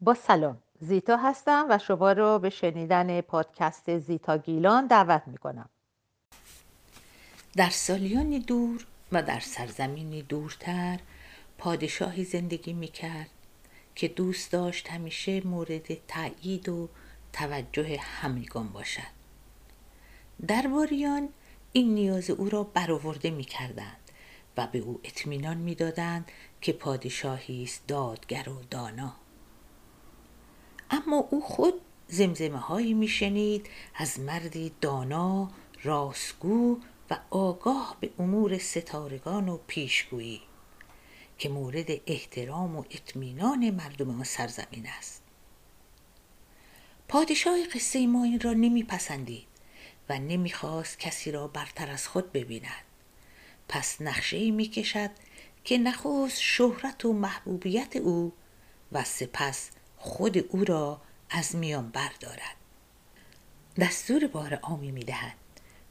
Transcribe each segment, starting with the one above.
با سلام. زیتا هستم و شما رو به شنیدن پادکست زیتا گیلان دعوت می کنم در سالیانی دور و در سرزمینی دورتر پادشاهی زندگی می کرد که دوست داشت همیشه مورد تایید و توجه همیگان باشد. درباریان این نیاز او را برآورده می کردند و به او اطمینان می‌دادند که پادشاهی است دادگر و دانا. اما او خود زمزمه هایی میشنید از مردی دانا راستگو و آگاه به امور ستارگان و پیشگویی که مورد احترام و اطمینان مردم آن سرزمین است. پادشاه قصه ما این را نمیپسندید و نمی‌خواست کسی را برتر از خود ببیند. پس نقشه ای می کشد که نخست شهرت و محبوبیت او و سپس خود او را از میان بردارد. دستور بار می دهد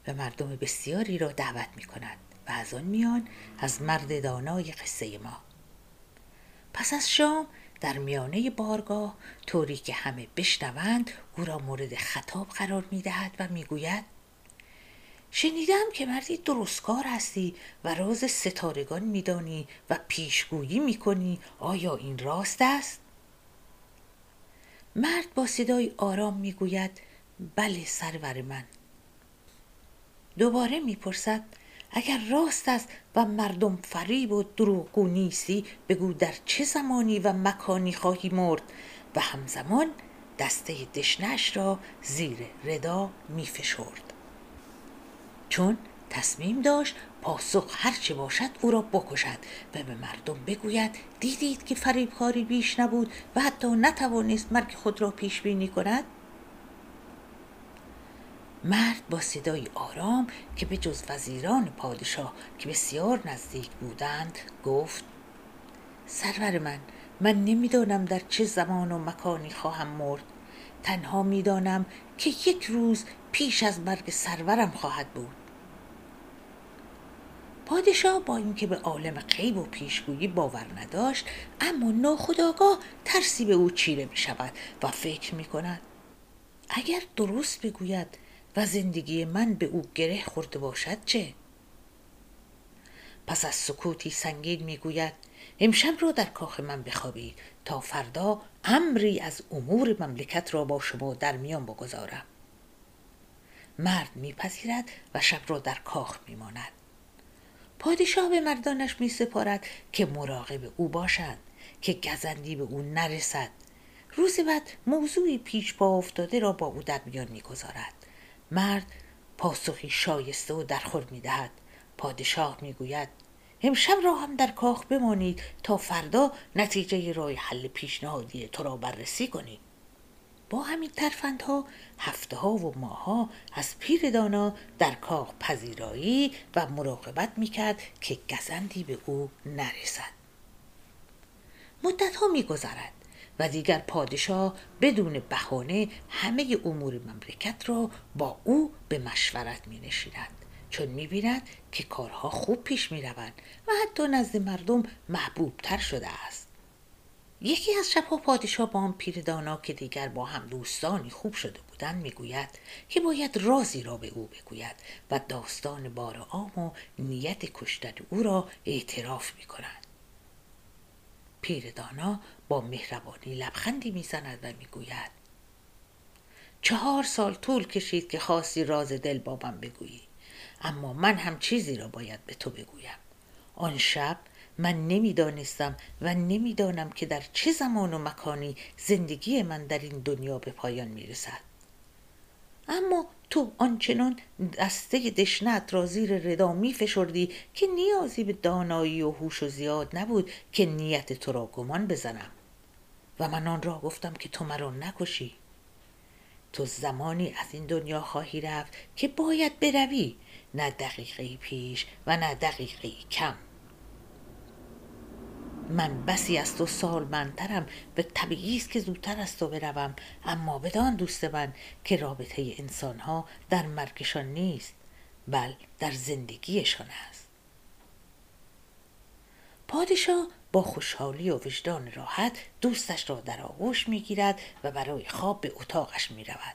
و مردم بسیاری را دعوت می کند و از آن میان از مرد دانای قصه ما. پس از شام در میانه بارگاه طوری که همه بشنوند او را مورد خطاب قرار می دهد و می گوید شنیدم که مردی درستکار هستی و راز ستارگان میدانی و پیشگویی می‌کنی. آیا این راست است؟ مرد با صدای آرام می‌گوید بله سرور من. دوباره می‌پرسد اگر راست است و مردم فریب و دروغگو نیستی بگو در چه زمانی و مکانی خواهی مرد؟ و همزمان دسته دشنش را زیر ردا میفشرد. چون تصمیم داشت پاسخ هرچه باشد او را بکشد و به مردم بگوید دیدید که فریبکاری بیش نبود و حتی نتوانست مرگ خود را پیش بینی کند؟ مرد با صدای آرام که به جز وزیران پادشاه که بسیار نزدیک بودند گفت سرور من من نمی‌دانم در چه زمان و مکانی خواهم مرد. تنها می‌دانم که یک روز پیش از مرگ سرورم خواهد بود. پادشاه با اینکه به عالم غیب و پیشگویی باور نداشت اما ناخداگاه ترسی به او چیره می شود و فکر می کند اگر درست بگوید و زندگی من به او گره خورده باشد چه؟ پس از سکوتی سنگین می‌گوید امشب را در کاخ من بخوابید تا فردا امری از امور مملکت را با شما در میان بگذارم. مرد میپذیرد و شب را در کاخ میماند. پادشاه به مردانش می سپارد که مراقب او باشند که گزندی به او نرسد. روز بعد موضوعی پیش پا افتاده را با او در میان می‌گذارد مرد پاسخی شایسته و درخور می‌دهد پادشاه می‌گوید امشب را هم در کاخ بمانید تا فردا نتیجه رای حل پیشنهادی تو را بررسی کنید با همین ترفندها هفته ها و ماها از پیر دانا در کاخ پذیرایی و مراقبت می‌کرد که گزندی به او نرسد. مدت ها میگذرد و دیگر پادشاه بدون بهانه همه امور مملکت را با او به مشورت می نشیند چون می بیند که کارها خوب پیش می روند و حتی نزد مردم محبوب تر شده است. یکی از شبها پادشاه با آن پیر دانا که دیگر با هم دوستانی خوب شده بودند می‌گوید که باید رازی را به او بگوید و داستان بار عام و نیت کشتن او را اعتراف می کند. پیر دانا با مهربانی لبخندی می‌زند و می‌گوید چهار سال طول کشید که خاصی راز دل با من بگویی اما من هم چیزی را باید به تو بگویم آن شب من نمی‌دانستم و نمی‌دانم که در چه زمان و مکانی زندگی من در این دنیا به پایان می‌رسد. اما تو آنچنان دسته دشنت را زیر ردا می فشردی که نیازی به دانایی و هوش و زیاد نبود که نیت تو را گمان بزنم. و من آن را گفتم که تو مرا نکشی. تو زمانی از این دنیا خواهی رفت که باید بروی نه دقیقه پیش و نه دقیقه کم. من بسی از تو سالمندترم به طبیعی است که زودتر از تو بروم. اما بدان دوست من که رابطه انسانها در مرگشان نیست بل در زندگیشان است. پادشاه با خوشحالی و وجدان راحت دوستش را در آغوش می‌گیرد و برای خواب به اتاقش می رود.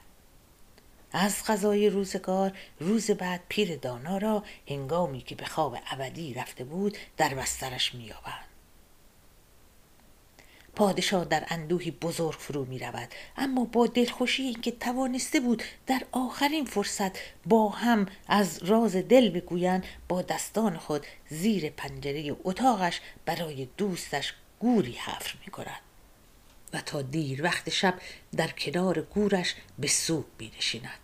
از غذای روزگار روز بعد پیر دانا را هنگامی که به خواب ابدی رفته بود در بسترش مییابند پادشاه در اندوهی بزرگ فرو می رود اما با دلخوشی اینکه توانسته بود در آخرین فرصت با هم از راز دل بگویند با دستان خود زیر پنجره اتاقش برای دوستش گوری حفر می کند و تا دیر وقت شب در کنار گورش به سوگ می نشیند.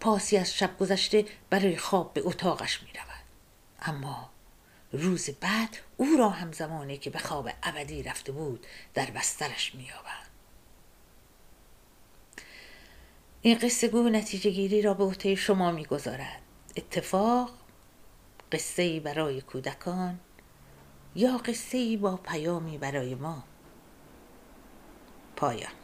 پاسی از شب گذشته برای خواب به اتاقش می رود. اما روز بعد او را هم زمانی که به خواب ابدی رفته بود در بسترش مییابند. این قصه گو نتیجه گیری را به عهده شما می‌گذارد. اتفاق قصه ای برای کودکان یا قصه با پیامی برای ما؟ پایان.